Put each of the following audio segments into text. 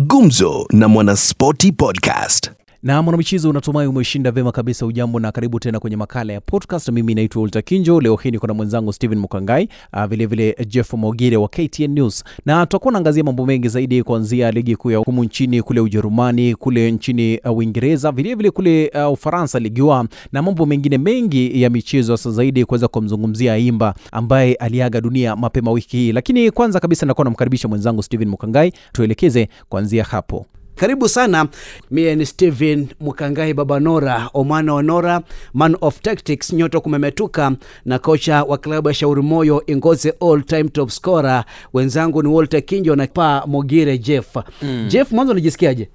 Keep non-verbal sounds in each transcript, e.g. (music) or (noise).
Gumzo na Mwanaspoti Podcast. Na mwanamichezo unatumai umeshinda vema kabisa. Ujambo na karibu tena kwenye makala ya podcast. Mimi naitwa Walter Kinjo. Leo hii niko na mwenzangu Steven Mukangai vilevile Jeff Mogire wa KTN News. Na tutakuwa naangazia mambo mengi zaidi kuanzia ligi kuu ya humu nchini kule Ujerumani kule nchini uh, Uingereza vilevile kule uh, Ufaransa Ligue 1 na mambo mengine mengi ya michezo hasa zaidi kuweza kumzungumzia Imba ambaye aliaga dunia mapema wiki hii. Lakini kwanza kabisa nakuwa namkaribisha mwenzangu Steven Mukangai. Tuelekeze kuanzia hapo karibu sana. Mie ni steven mkangai babanora omana onora man of tactics nyoto kumemetuka na kocha wa klabu ya shauri moyo ingoze all time top scorer. Wenzangu ni walter kinjo na pa mogire jeff. Mm. jeff mwanzo unajisikiaje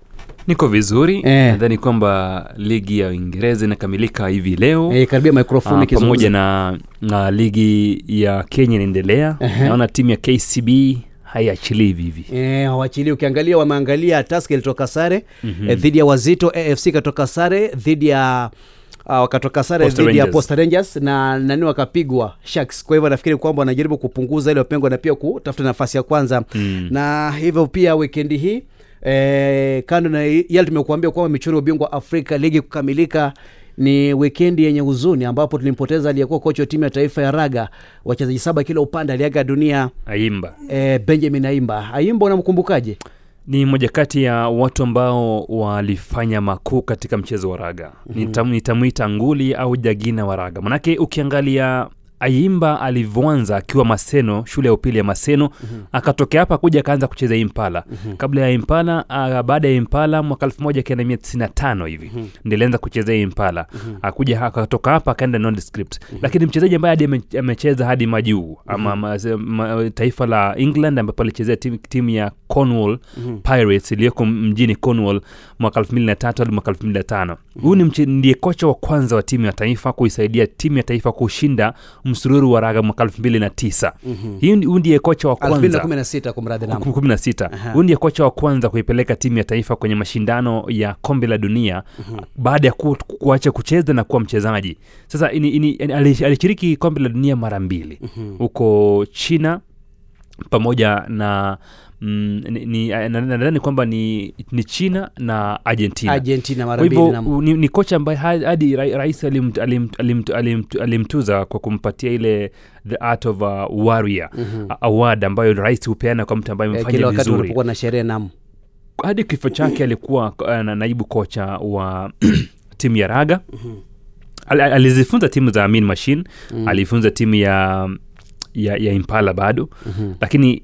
niko vizuri. Eh. nadhani kwamba ligi ya uingereza inakamilika hivi leo. Eh, karibia mikrofoni Ah, pamoja na, na ligi ya kenya inaendelea. Ehe. naona timu ya kcb haiachilii hivi hivi E, ukiangalia wameangalia task ilitoka sare mm-hmm. e, dhidi ya wazito afc katoka sare dhidi ya Uh, wakatoka sare dhidi ya. Posta Rangers na nani wakapigwa Sharks. Kwa hivyo nafikiri kwamba wanajaribu kupunguza ile pengo na pia kutafuta nafasi ya kwanza Mm. na hivyo pia wikendi hii eh, kando na yale tumekuambia kwamba michuano ya ubingwa Afrika ligi kukamilika ni wikendi yenye huzuni ambapo tulimpoteza aliyekuwa kocha wa timu ya taifa ya raga wachezaji saba kila upande aliaga dunia aimba E, Benjamin Aimba. Aimba unamkumbukaje? ni moja kati ya watu ambao walifanya makuu katika mchezo wa raga mm-hmm. nitamwita nguli au jagina wa raga manake ukiangalia aimba alivyoanza akiwa maseno shule ya upili ya maseno mm-hmm. akatokea hapa kuja akaanza kucheza impala mm-hmm. kabla ya impala uh, baada ya impala mwaka 1995 hivi mm-hmm. ndilianza kuchezea impala mm-hmm. akuja akatoka hapa akaenda nondescript mm-hmm. lakini mchezaji ambaye hadi amecheza hadi majuu ama ma, ma, taifa la england ambapo alichezea timu, tim ya cornwall mm-hmm. pirates iliyoko mjini cornwall mwaka 2003 hadi mwaka 2005 huyu ni mche- ndiye kocha wa kwanza wa timu ya taifa kuisaidia timu ya taifa kushinda msururu wa raga mwaka 2009 mm-hmm. huu ndiye kocha wa kwanza. 2016 kumradhi na sita ndiye kocha wa kwanza kuipeleka timu ya taifa kwenye mashindano ya kombe la dunia baada ya ku, kuacha kucheza na kuwa mchezaji. Sasa ini, ini, ali- alishiriki kombe la dunia mara mbili. Huko china pamoja na mm, ni- ni- na- na- nadhani kwamba ni, ni china na argentina. Argentina mara mbili hivyo ni, ni kocha ambaye hadi ra- rais alimt- alimt- alimt- alimt- alimtuza kwa kumpatia ile the art of a warrior a- award ambayo rais hupeana kwa mtu ambaye Eh, amefanya kila vizuri. na sherehe naam. hadi kifo chake alikuwa uh, na naibu kocha wa (clears throat) timu ya raga. Al- al- alizifunza timu za amin machine. Alifunza timu ya, ya, ya impala bado. Lakini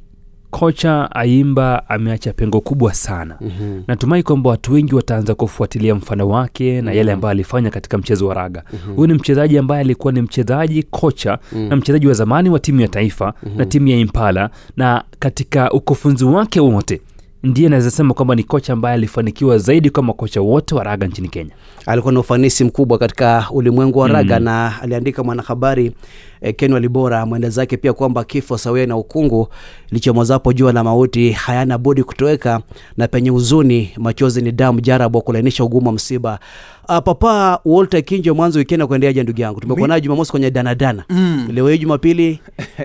kocha aimba ameacha pengo kubwa sana mm-hmm. natumai kwamba watu wengi wataanza kufuatilia mfano wake na yale ambayo alifanya katika mchezo wa raga mm-hmm. huyu ni mchezaji ambaye alikuwa ni mchezaji kocha mm-hmm. na mchezaji wa zamani wa timu ya taifa mm-hmm. na timu ya impala na katika ukufunzi wake wote ndiye naweza sema kwamba ni kocha ambaye alifanikiwa zaidi kwa makocha wote wa raga nchini kenya alikuwa na ufanisi mkubwa katika ulimwengu wa raga mm. na aliandika mwanahabari eh, ken walibora mwenda zake pia kwamba kifo sawia na ukungu lichomozapo jua la mauti hayana budi kutoweka na penye huzuni machozi ni damu jarabu wa kulainisha ugumu wa msiba Uh, papa walter kinjo mwanzo wikendi kuendeaje ndugu yangu tumekuwa naye jumamosi kwenye danadana mm. leo hii jumapili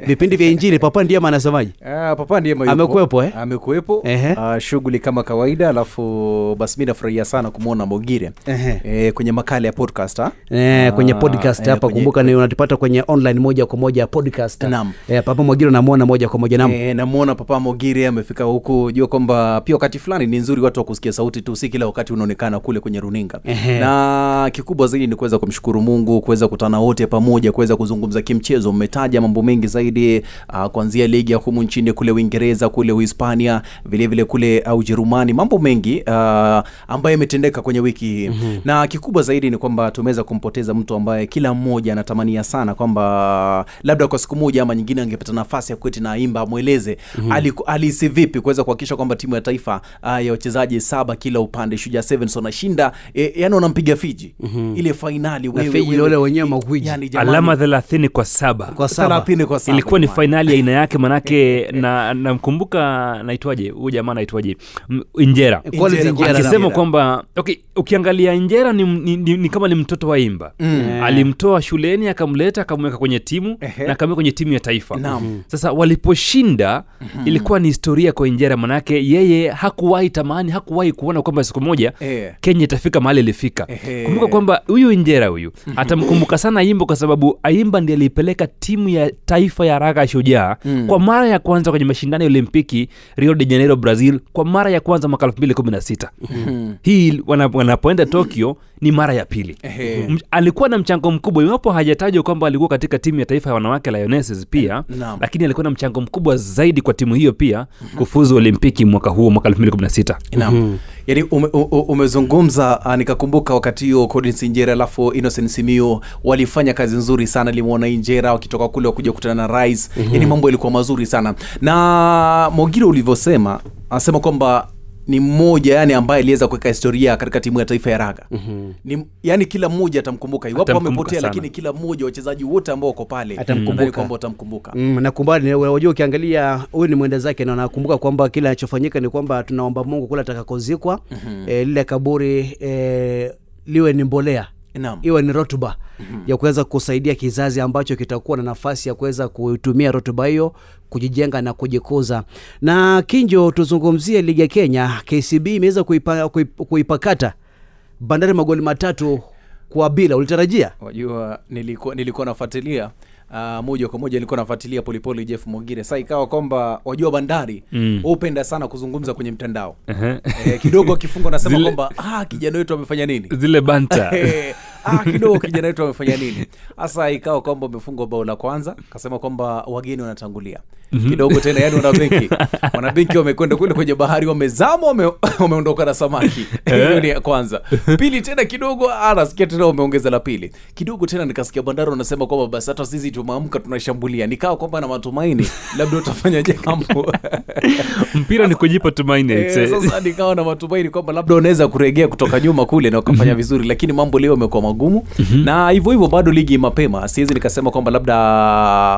vipindi vya injili papa ndiye anasemaje Ah, papa ndiye. Amekuwepo, eh? amekuwepo. Ah, shughuli kama kawaida alafu basi mi nafurahia sana kumwona mogire eh, kwenye makala ya podcast? Eh, kwenye Ah, podcast eh, hapa kumbuka ni unatupata kwenye online moja kwa moja podcast. Naam. eh, papa mwagiro namwona moja kwa moja nam e, namwona papa mogire amefika huku. Jua kwamba pia wakati fulani ni nzuri watu wa kusikia sauti tu si kila wakati unaonekana kule kwenye runinga. Ehe. na kikubwa zaidi ni kuweza kumshukuru mungu kuweza kutana wote pamoja kuweza kuzungumza kimchezo. Mmetaja mambo mengi zaidi uh, kuanzia ligi ya humu nchini kule uingereza kule uhispania vilevile kule uh, ujerumani. Mambo mengi uh, ambayo yametendeka kwenye wiki hii. Mm-hmm. na kikubwa zaidi ni kwamba tumeweza kumpoteza mtu ambaye kila mmoja anatamania sana kwamba labda kwa siku moja ama nyingine angepata nafasi ya kuketi na aimba amweleze. Mm-hmm. alihisi vipi kuweza kuhakikisha kwamba timu ya taifa uh, ya wachezaji saba kila upande shuja sevens wanashinda? E, yani wanampiga fiji. Mm-hmm. ile fainali na wale wenyewe magwiji yani, alama thelathini kwa saba. Kwa saba. Kwa saba, ilikuwa ni fainali ya aina yake manake (laughs) na namkumbuka naitwaje? Huyu jamaa naitwaje injera. Quality Injera, Injera, akisema kwamba okay, ukiangalia injera ni, ni, ni, ni kama ni mtoto wa imba Mm. alimtoa shuleni akamleta akamweka kwenye timu Ehe. na akaamua kwenye timu ya taifa Naam. sasa waliposhinda ilikuwa ni historia kwa injera manake yeye hakuwahi tamani hakuwahi kuona kwamba siku moja Eh. kenya itafika mahali ilifika Ehe. kumbuka kwamba huyu injera huyu atamkumbuka sana aimba kwa sababu aimba ndi aliipeleka timu ya taifa ya raga shujaa kwa mara ya kwanza kwenye mashindano ya olimpiki rio de janeiro brazil kwa mara ya kwanza mwaka 2016 hii wana- wanapoenda tokyo ni mara ya pili Ehe. M- alikuwa na mchango mkubwa iwapo hajatajwa kwamba alikuwa katika timu ya taifa ya wanawake lionesses pia Naam. lakini alikuwa na mchango mkubwa zaidi kwa timu hiyo pia kufuzu olimpiki mwaka huo mwaka 2016 Naam. Yaani ume, u- u- umezungumza uh, nikakumbuka wakati huo Collins Injera alafu Innocent Simio walifanya kazi nzuri sana limuona Injera wakitoka kule wakuja kukutana na Rise. Yaani mambo yalikuwa mazuri sana. Na Mogiro ulivyosema anasema kwamba ni mmoja yani ambaye aliweza kuweka historia katika timu ya taifa ya raga. Mm-hmm. ni, yani kila mmoja atamkumbuka. Iwapo amepotea lakini kila mmoja wachezaji wote ambao wako pale Atamkumbuka. nadhani kwamba watamkumbuka. Mm, nakumbali ukiangalia huyu ni mwenda zake na nakumbuka kwamba kile anachofanyika ni kwamba tunaomba mungu kule atakakozikwa mm-hmm. e, lile kaburi e, liwe ni mbolea Naam. iwe ni rotuba mm-hmm. ya kuweza kusaidia kizazi ambacho kitakuwa na nafasi ya kuweza kuitumia rotuba hiyo kujijenga na kujikuza na kinjo tuzungumzie ligi ya kenya kcb imeweza kuipa, kuip, kuipakata bandari magoli matatu kwa bila ulitarajia wajua nilikuwa nilikuwa nafuatilia Uh, moja kwa moja nilikuwa nafuatilia polepole jeff mogire sa ikawa kwamba wajua bandari Mm. sana kuzungumza kwenye mtandao Ehe. eh, kidogo akifunga nasema kwamba ah, kijana wetu amefanya nini zile banta (laughs) Eh, ah, (laughs) kidogo kijana wetu amefanya nini? Hasa ikawa kwamba umefungwa bao la kwanza kasema kwamba wageni wanatangulia. Kidogo tena yani wanabenki (laughs) wanabenki wamekwenda kule kwenye bahari wamezama wame, wameondoka na samaki. Hiyo ni ya kwanza. Pili tena kidogo ah, nasikia tena wameongeza la pili. Kidogo tena nikasikia bandari wanasema kwamba basi hata sisi tumeamka tunashambulia nikawa kwamba na matumaini labda utafanya jambo (laughs) mpira ni kujipa tumaini e, eh, sasa nikawa na matumaini kwamba labda unaweza kuregea kutoka nyuma kule na ukafanya vizuri lakini mambo leo yamekuwa magumu. Na hivyo hivyo bado ligi mapema. Siwezi nikasema kwamba labda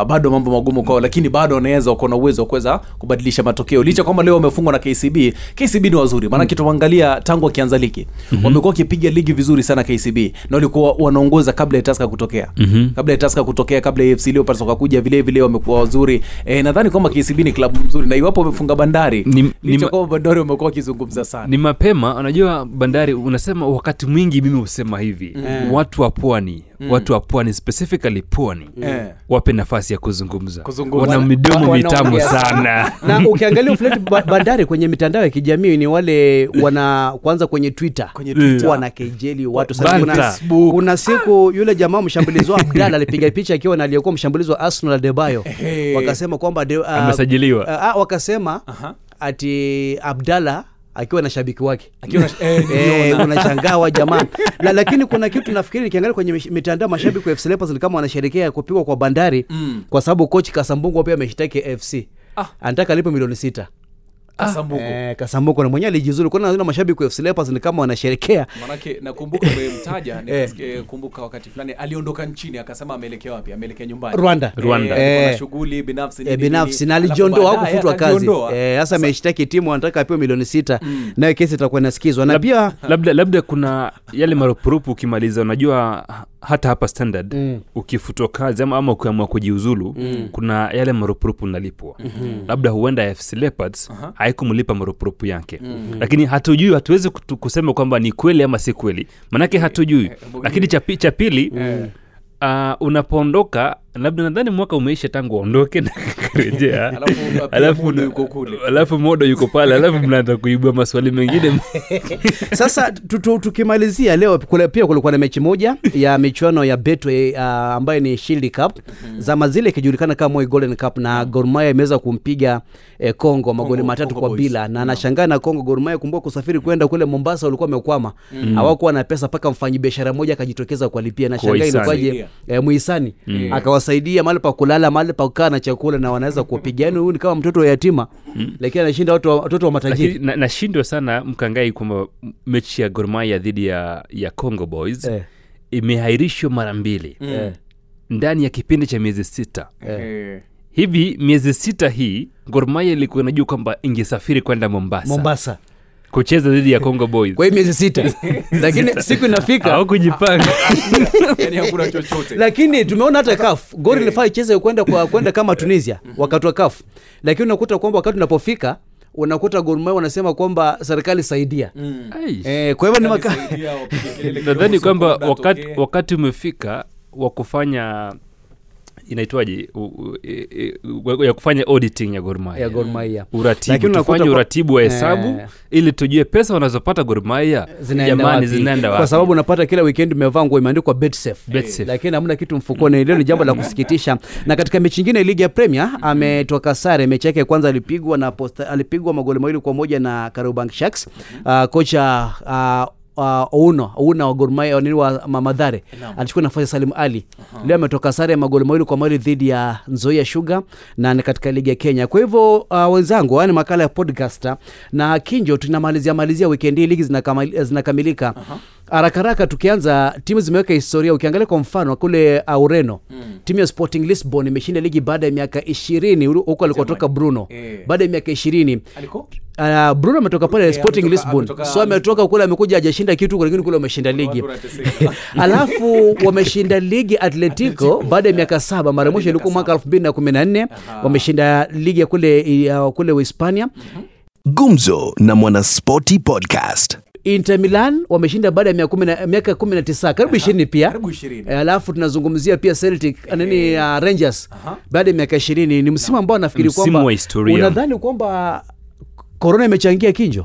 bado mambo magumu kwao lakini bado wanaweza wako na uwezo wa kuweza kubadilisha matokeo. Licha kwamba leo wamefungwa na kcb kcb ni wazuri. Maanake tuangalia tangu wakianza ligi. Wamekuwa wakipiga ligi vizuri sana kcb na walikuwa wanaongoza kabla ya taska kutokea. Kabla ya taska kutokea kabla ya fc leopards wakakuja vile vile wamekuwa wazuri. E, nadhani kwamba kcb ni klabu mzuri na iwapo wamefunga bandari Ni- ni ma- bandari wamekuwa wakizungumza sana. Ni mapema unajua bandari unasema wakati mwingi mimi husema hivi watu wa pwani watu wa pwani specifically pwani mm. wape nafasi ya kuzungumza, Kuzungumza. wana midomo mitamo mitamu (laughs) sana na ukiangalia ufleti bandari kwenye mitandao ya kijamii ni wale wana kwanza kwenye twitter Kwenye Twitter. wana kejeli watu sana kuna, siku yule jamaa mshambulizi wa abdal alipiga picha akiwa na aliyekuwa mshambulizi wa arsenal adebayo hey. wakasema kwamba de, uh, Amesajiliwa. uh, uh, wakasema Aha. ati abdalla akiwa na shabiki wake unashangawa eh, Eh, niliona. unashangaa wa (laughs) jamaa la, lakini kuna kitu nafikiri nikiangalia kwenye mitandao mashabiki wa FC Leopards ni kama wanasherekea kupigwa kwa bandari Mm. kwa sababu kochi Kasambungu pia ameshitaki FC Ah. anataka alipe milioni sita Kasambuku. Eh, Kasambuko na mwenyewe alijizuru kuna mashabiki wa FC Leopards ni kama wanasherekea? Manake nakumbuka umemtaja (laughs) nikumbuka kumbuka wakati fulani aliondoka nchini akasema ameelekea wapi? Ameelekea nyumbani. Rwanda. Rwanda. Eh, alikuwa Eh. shughuli binafsi nini, binafsi na alijiondoa au kufutwa kazi. Eh, sasa ameshtaki timu anataka apewe milioni sita. Nayo kesi itakuwa inasikizwa. Na pia labda labda kuna yale marupurupu ukimaliza unajua hata hapa standard Mm. ukifutwa kazi ama, ama ukiamua kujiuzulu kuna yale marupurupu unalipwa. Labda huenda fc leopards Aha. haikumlipa marupurupu yake. Lakini hatujui hatuwezi kusema kwamba ni kweli ama si kweli. Manake hatujui. eh, lakini cha pili mm. pili uh, unapoondoka labda nadhani mwaka umeisha tangu aondoke na (laughs) kurejea. Alafu, alafu Modo yuko alafu modo yuko pale alafu mnaanza kuibua maswali mengine. (laughs) Sasa tu- tu- tukimalizia leo kule, pia kulikuwa na mechi moja ya michuano ya Betway uh, ambayo ni Shield Cup. Zama zile ikijulikana kama Moi Golden Cup na gormaya imeweza kumpiga eh, Kongo magoli matatu Kongo kwa Boys. bila. Na anashangaa na Kongo gormaya kumbuka kusafiri kwenda kule Mombasa walikuwa wamekwama. Hawakuwa na pesa mpaka mfanyabiashara moja akajitokeza kuwalipia. Na shangaa Wahisani. ilikuwaje eh, muhisani akawasaidia mahali pa kulala mahali pa kukaa na chakula na wanaweza kuwapiga. Yani huyu ni kama mtoto wa yatima lakini anashinda watoto wa matajiri. Nashindwa na- sana mkangai kwamba mechi ya gormaya dhidi ya, ya congo boys Eh. imehairishwa mara mbili. Eh. ndani ya kipindi cha miezi sita. Eh. hivi miezi sita hii gormaya ilikuwa inajua kwamba ingesafiri kwenda mombasa. Mombasa kucheza dhidi ya congo boys. Kwa hii miezi sita. (laughs) Lakini siku inafika. Au kujipanga (laughs) yani hakuna chochote. Lakini tumeona hata kaf gori ilifaa icheze kwenda kwa kwenda kama tunisia wakati wa kaf lakini unakuta kwamba wakati unapofika unakuta Gor Mahia wanasema kwamba serikali saidia Ai. eh, kwa hivyo ni maka... nadhani kwamba wakati, wakati umefika wa kufanya inaitwaje? E- e- ya kufanya auditing ya Gor Mahia. Ya uratibu tufanye kwa- uratibu wa hesabu yeah. ili tujue pesa wanazopata Gor jamani zinaenda wapi? kwa sababu unapata kila weekend umevaa nguo imeandikwa betsafe. Betsafe. lakini hamna kitu mfukoni. Leo ni jambo la (laughs) kusikitisha. Na katika mechi nyingine ligi ya premier ametoka sare. Mechi yake kwanza alipigwa na posta, alipigwa magoli mawili kwa moja na Kariobangi Sharks. Uh, kocha uh, Uh, Ouna wa Gor Mahia nini wa Mamadhare alichukua nafasi ya Salim Ali leo ametoka sare ya magoli mawili kwa mawili dhidi ya Nzoia Sugar na ni katika ligi ya Kenya. Kwa hivyo uh, wenzangu, haya ni makala ya podcaster na Kinjo, tunamalizia malizia weekend hii ligi zinakamilika haraka haraka. Tukianza, timu zimeweka historia. Ukiangalia kwa mfano kule uh, Ureno timu ya Sporting Lisbon imeshinda ligi baada ya miaka ishirini huko alikotoka Bruno Eh. baada ya miaka ishirini Aliko? Uh, Bruno ametoka pale Eh, Sporting Lisbon, ametoka- so ametoka kule, amekuja hajashinda kitu, lakini kule wameshinda ligi. (laughs) Alafu wameshinda ligi Atletico baada ya miaka saba. Mara mwisho ilikuwa mwaka 2014 wameshinda ligi ya kule uh, kule Uhispania. Gumzo na Mwanaspoti Podcast. Inter Milan wameshinda baada ya miaka kumi na- 19 karibu 20 pia. Karibu 20. Eh, Alafu tunazungumzia pia Celtic nani, uh, Rangers baada ya miaka 20. Ni msimu ambao nafikiri kwamba unadhani kwamba corona imechangia kinjo?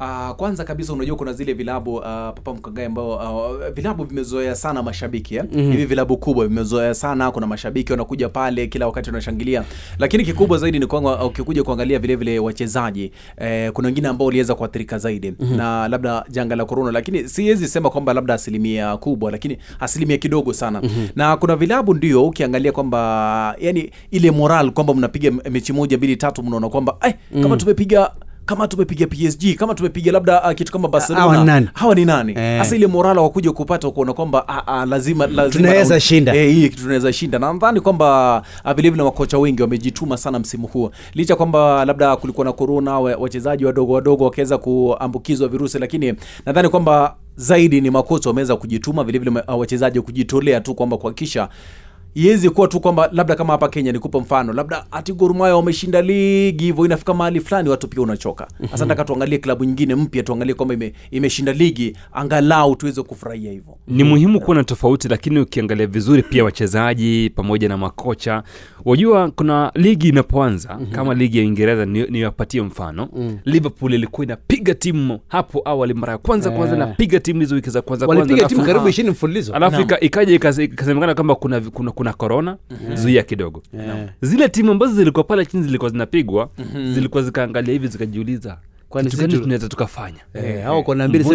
Uh, kwanza kabisa unajua kuna zile vilabu uh, papa mkangae ambao uh, vilabu vimezoea sana mashabiki eh? mm-hmm. hivi vilabu kubwa vimezoea sana kuna mashabiki wanakuja pale kila wakati wanashangilia lakini kikubwa zaidi ni kwamba ukikuja kuangalia vile vile wachezaji eh, kuna wengine ambao waliweza kuathirika zaidi mm-hmm. na labda janga la korona, lakini siwezi sema kwamba labda asilimia kubwa lakini asilimia kidogo sana mm-hmm. na kuna vilabu ndio ukiangalia kwamba yani ile moral kwamba mnapiga mechi moja mbili tatu mnaona kwamba eh, kama tumepiga kama tumepiga PSG kama tumepiga labda uh, kitu kama Barcelona Hawa ni nani? hawa ni nani Eh. ile morala wakuja kupata kuona kwamba ah, ah, lazima lazima Tunaweza shinda. eh, hii tunaweza shinda na nadhani kwamba ah, vile vile makocha wengi wamejituma sana msimu huu licha kwamba labda kulikuwa na corona wachezaji wadogo wadogo wakaweza kuambukizwa virusi lakini nadhani kwamba zaidi ni makocha wameweza kujituma vile vile wachezaji kujitolea tu kwamba kuhakikisha iwezi kuwa tu kwamba labda kama hapa Kenya nikupe mfano labda ati Gor Mahia wameshinda ligi hivyo inafika mahali fulani watu pia unachoka sasa nataka tuangalie klabu nyingine mpya tuangalie kwamba ime, imeshinda ligi angalau tuweze kufurahia hivyo ni muhimu kuwa na tofauti lakini ukiangalia vizuri pia wachezaji pamoja na makocha wajua kuna ligi inapoanza mm-hmm. kama ligi ya uingereza ni- mfano mm. liverpool ilikuwa inapiga timu hapo awali mara ya kwanza kwanza Eh. inapiga timu hizo wiki za kwanza kwanza Walipiga timu karibu 20 mfululizo. alafu ikaja ikasemekana kwamba kuna, kuna, kuna corona zuia kidogo. Eh. zile timu ambazo zilikuwa pale chini zilikuwa zinapigwa zilikuwa zikaangalia hivi zikajiuliza tunaweza tukafanya? Eh,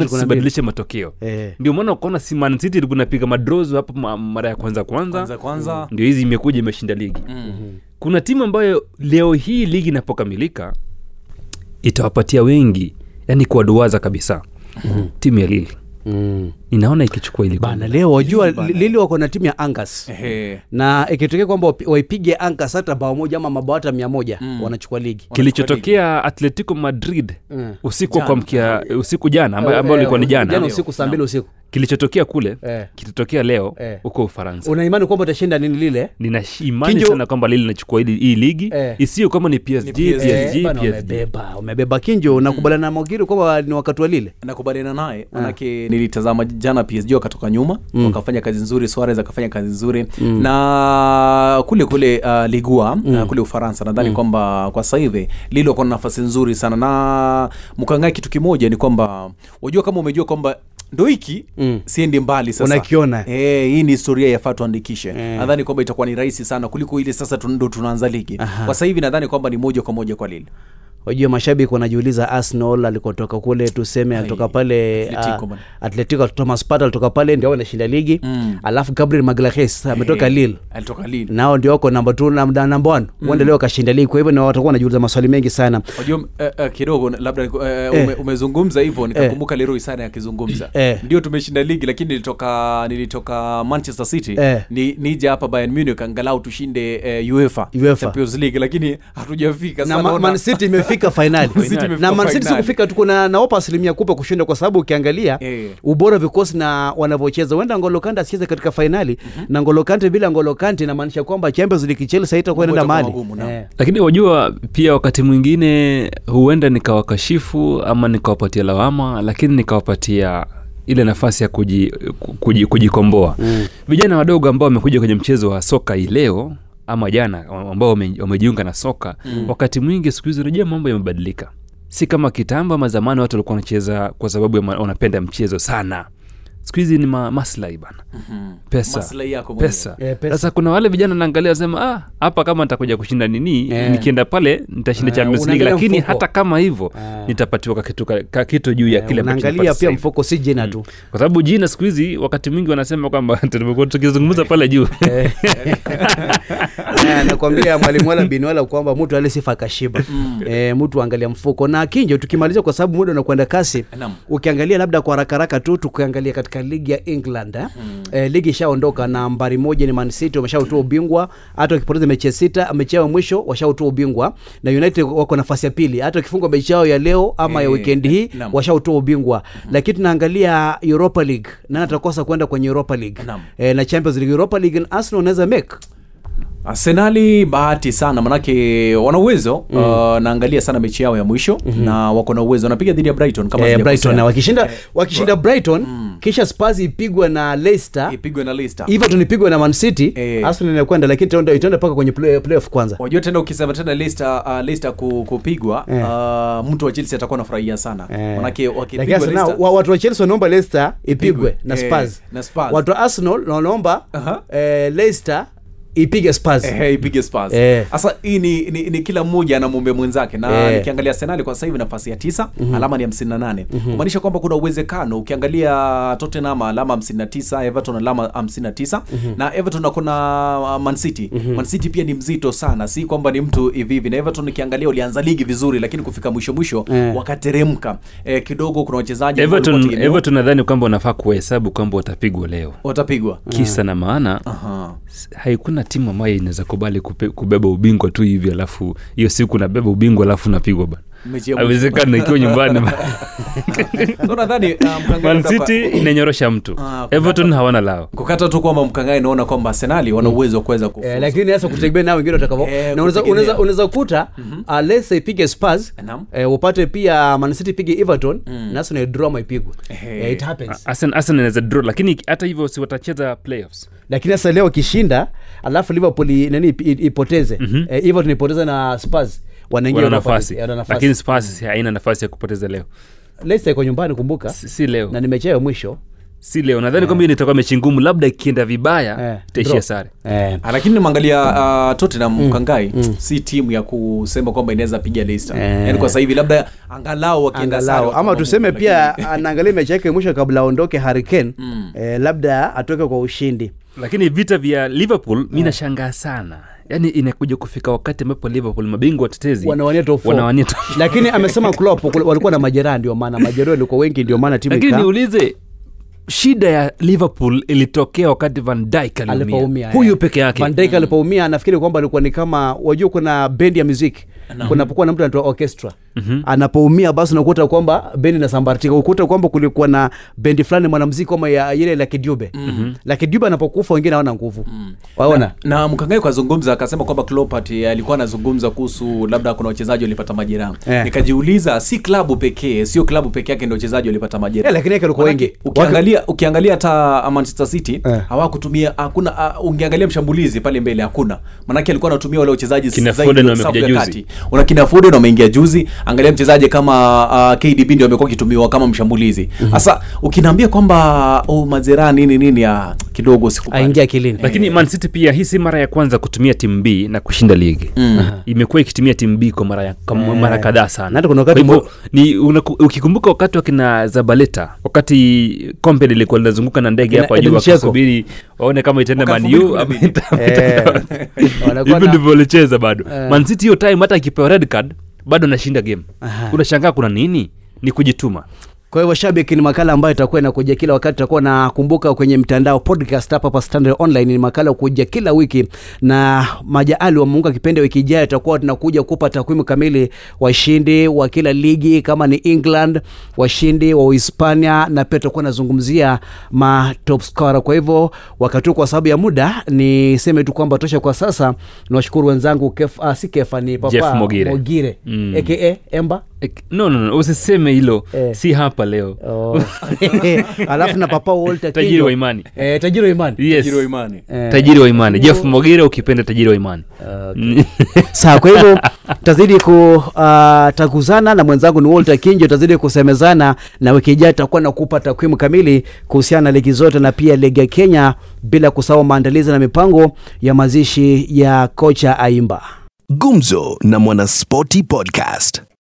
tusibadilishe matokeo? Eh. ndio maana ukaona si ilikuwa inapiga madrozo hapo mara ya kwanza kwanza. Kwanza kwanza. Ndio hizi imekuja imeshinda ligi. Kuna timu ambayo leo hii ligi inapokamilika itawapatia wengi yani kuwaduaza kabisa. Timu ya lili Mm. inaona ikichukua ili Bana leo wajua Lili wako na timu ya Angas. Ehe. Na ikitokea kwamba waipige Angas hata bao moja ama mabao hata mia moja wanachukua ligi. kilichotokea atletico madrid Mm. usiku wa Jana. kuamkia usiku jana ambayo ambayo ilikuwa ni Jana jana usiku saa mbili usiku. Kilichotokea kule Eh. kitatokea leo Eh. huko ufaransa unaimani kwamba utashinda nini lile? nina imani Kinjo- sana kwamba lile linachukua hii ligi Eh. isiyo kama ni psg Ni PSG. PSG, Eh, PSG. umebeba umebeba kinjo nakubaliana na Mogiri kwamba ni wakati wa lile. nakubaliana naye manake nilitazama jana PSG wakatoka nyuma wakafanya kazi nzuri Suarez akafanya kazi nzuri na kule kule uh, ligua uh, kule Ufaransa nadhani kwamba kwa sasa hivi Lille wako na nafasi nzuri sana na mkangae kitu kimoja ni kwamba wajua kama umejua kwamba ndo hiki Mm. siendi mbali sasa Unakiona. Eh, hii ni historia yafaa tuandikishe mm. nadhani kwamba itakuwa ni rahisi sana kuliko ile sasa ndo tunaanza ligi kwa sasa hivi nadhani kwamba ni moja kwa moja kwa Lille Wajua mashabiki wanajiuliza Arsenal alikotoka kule tuseme alitoka pale Atletico ah. Atletico Thomas Partey alitoka pale ndio anashinda ligi. Mm. Alafu Gabriel Magalhaes ametoka Lille. alitoka Lille nao ndio wako namba t namba one uende leo kashinda ligi kwa hivyo na watakuwa wanajiuliza maswali mengi sana Wajua uh, uh, kidogo labda uh, ume, umezungumza hivyo nikakumbuka Leroy Sane akizungumza Eh. ndio tumeshinda ligi lakini nilitoka nilitoka Manchester City Eh. ni nije hapa Bayern Munich angalau tushinde uh, UEFA, UEFA. Champions League lakini hatujafika na Ma- naona- Man City imefika (laughs) kufika fainali na Man City si kufika tuko na naopa asilimia kubwa kushinda kwa sababu ukiangalia yeah, ubora vikosi na wanavyocheza. Huenda Ngolo Kante asicheze katika fainali na Ngolo Kante bila Ngolo Kante inamaanisha kwamba Champions League Chelsea haitakuwa inaenda mali. Eh. lakini wajua pia wakati mwingine huenda nikawakashifu ama nikawapatia lawama lakini nikawapatia ile nafasi ya kuji, kuji, kujikomboa. Mm. vijana wadogo ambao wamekuja kwenye mchezo wa soka hii leo ama jana ambao wamejiunga na soka. Mm. wakati mwingi siku hizi unajua mambo yamebadilika. Si kama kitambo ama zamani watu walikuwa wanacheza kwa sababu ya wanapenda mchezo sana. Siku hizi ni ma, maslahi bana. Pesa. Maslahi yako pesa. sasa yeah, kuna wale vijana naangalia sema ah, hapa kama nitakuja kushinda nini yeah. nikienda pale nitashinda yeah. Champions League lakini mfuko. hata kama hivyo yeah. nitapatiwa kakitu, kakitu juu ya kile ambacho unaangalia pia mfuko si jina tu mm. kwa sababu jina siku hizi wakati mwingi wanasema kwamba (laughs) tumekuwa tukizungumza pale juu (laughs) (laughs) Eh, nakwambia mwalimu wala bin wala kwamba mtu ale sifa akashiba eh, mtu angalia mfuko na kinjo tukimaliza kwa sababu muda unakwenda kasi ukiangalia labda kwa haraka haraka tu tukiangalia katika ligi ya england eh? eh, ligi ishaondoka nambari moja ni Man City wameshautoa ubingwa hata wakipoteza mechi ya sita mechi yao mwisho washautoa ubingwa na united wako nafasi ya pili. Hata ukifungwa mechi yao ya leo ama ya wikendi weekend hii naam. washautoa ubingwa. Lakini tunaangalia europa league. Nani atakosa kwenda kwenye europa league? Eh, na champions league. Europa league arsenal unaweza make arsenali bahati sana manake wana uwezo uh, naangalia sana mechi yao ya mwisho na wako na uwezo wanapiga dhidi ya brighton kama eh, brighton na wakishinda wakishinda brighton kisha spurs ipigwe na leicester ipigwe na Leicester. everton ipigwe na man city Eh. arsenal inakwenda lakini itaenda itaenda paka kwenye play, playoff kwanza wajua tena ukisema tena Leicester, uh, Leicester kupigwa Eh. uh, mtu wa chelsea atakuwa anafurahia sana Eh. manake wakipigwa Leicester- wa- watu wa chelsea wanaomba leicester ipigwe na Eh, na Spurs. watu wa arsenal wanaomba Aha. eh, leicester ipige spurs Eh, ipige Spurs. Eh. Sasa hii ni, ni, ni kila mmoja anamwombea mwenzake na Eh. nikiangalia Arsenal kwa sasa hivi nafasi ya tisa alama ni 58 kumaanisha kwamba kuna uwezekano ukiangalia Tottenham alama 59 Everton alama 59 na Everton ako na uh, Man City. Man City pia ni mzito sana. Si kwamba ni mtu hivi hivi. Na Everton ukiangalia ulianza ligi vizuri lakini kufika mwisho mwisho Eh. wakateremka. Eh, kidogo kuna wachezaji everton, everton nadhani kwamba unafaa kuwahesabu kwamba watapigwa leo. Watapigwa. Kisa na maana Aha. s- haikuna timu ambayo inaweza kubali kubeba ubingwa tu hivi alafu hiyo siku nabeba ubingwa alafu napigwa bana. Awezekana ikiwa nyumbani. (laughs) So nadhani uh, inanyorosha mtu. Ah, everton hawana lao. kukata tu kwamba mkangai naona kwamba arsenali wana uwezo wa kuweza kufuzu. Eh, lakini sasa kutegemea nao wengine watakavyo Eh, na unaweza- kutegemea. unaweza unaweza kuta uh, Leicester ipige Spurs eh, upate pia mancity ipige Everton na Arsenal draw ama ipigwe hey. eh, it happens. Arsenal Arsenal inaweza draw lakini hata hivyo si watacheza playoffs. Lakini sasa leo kishinda alafu Liverpool nani ipoteze. Mm-hmm. eh, Everton ipoteze na Spurs wanaingia wana nafasi. Eh, lakini Spurs haina nafasi ya kupoteza leo. Leicester iko nyumbani kumbuka. Si, si leo. Na ni mechi yao mwisho. Si leo. Nadhani kwamba hiyo itakuwa mechi ngumu labda ikienda vibaya yeah. itaishia sare. Yeah. Ah, lakini nimeangalia uh, Tottenham mkangai si timu ya kusema kwamba inaweza piga Leicester. Yeah. yani kwa sasa hivi labda angalau wakienda sare ama tuseme pia anaangalia mechi yake mwisho kabla aondoke Hurricane eh, labda atoke kwa ushindi. Lakini vita vya liverpool mi nashangaa sana yaani inakuja kufika wakati ambapo liverpool mabingwa watetezi wanawania top wanawania top (laughs) lakini amesema Klopp walikuwa na majeraha ndio maana majeraha walikuwa wengi ndio maana timu lakini niulize shida ya liverpool ilitokea wakati van Dijk aliumia? Huyu peke yake. Van Dijk alipoumia nafikiri kwamba alikuwa ni kama wajua kuna bendi ya muziki. Kunapokuwa na mtu anaitwa orchestra anapoumia basi unakuta kwamba bendi inasambaratika ukuta kwamba kulikuwa na bendi fulani mwanamziki kama ya ile lakidube mm-hmm. lakidube anapokufa wengine hawana nguvu waona na mkangai kazungumza akasema kwamba clopat alikuwa anazungumza kuhusu labda kuna wachezaji walipata majeraha yeah. nikajiuliza si klabu pekee sio klabu pekee yake ndio wachezaji walipata majeraha yeah, lakini yake walikuwa wengi. ukiangalia ukiangalia hata Manchester City yeah. hawakutumia hakuna uh, ungeangalia mshambulizi pale mbele hakuna manake alikuwa anatumia wale wachezaji zaidi wamekuja juzi. kati. una kina Foden wameingia juzi angalia mchezaji kama uh, KDB ndio amekuwa akitumiwa kama mshambulizi. Sasa ukiniambia kwamba oh, Mazera nini nini ya kidogo sikupata aingia akilini. Lakini man city pia hii si mara ya kwanza kutumia timu b na kushinda ligi. Imekuwa ikitumia timu b kwa mara, ya, Eh. mara kadhaa sana. Hata kuna wakati mo- ni unaku- ukikumbuka wakati wakina zabaleta wakati kombe lilikuwa linazunguka na ndege hapa juu Dzeko. wakasubiri waone kama itaenda Man U 2012. Eh, (laughs) ndivyo walicheza bado. Eh. man city hiyo time hata akipewa red card bado anashinda game. Unashangaa kuna nini? Ni kujituma Kwa hiyo washabiki ni makala ambayo itakuwa inakuja kila wakati. Tutakuwa nakumbuka kwenye mtandao podcast hapa hapa Standard Online, ni makala kuja kila wiki, na majaali wa kipindi wiki ijayo itakuwa tunakuja kupa takwimu kamili washindi wa kila ligi, kama ni England, washindi wa Uhispania, na pia tutakuwa nazungumzia ma top. Kwa hivyo wakati huu, kwa sababu ya muda, niseme tu kwamba tosha kwa sasa. Niwashukuru wenzangu Kef, ah, si Kefa ni Papa Jeff Mogire. Mogire Mm. aka Emba no, no, no, usiseme hilo Eh. si hapa leo Oh. (laughs) alafu na papa Walter tajiri wa imani eh, tajiri wa imani yes. imani Eh, tajiri wa imani jeff mogire ukipenda tajiri wa imani okay. sawa kwa hivyo tazidi kutaguzana na mwenzangu ni Walter Kinjo tazidi kusemezana na wiki ijayo tutakuwa na kupa takwimu kamili kuhusiana na ligi zote na pia ligi ya Kenya bila kusahau maandalizi na mipango ya mazishi ya kocha Aimba Gumzo na Mwanaspoti Podcast.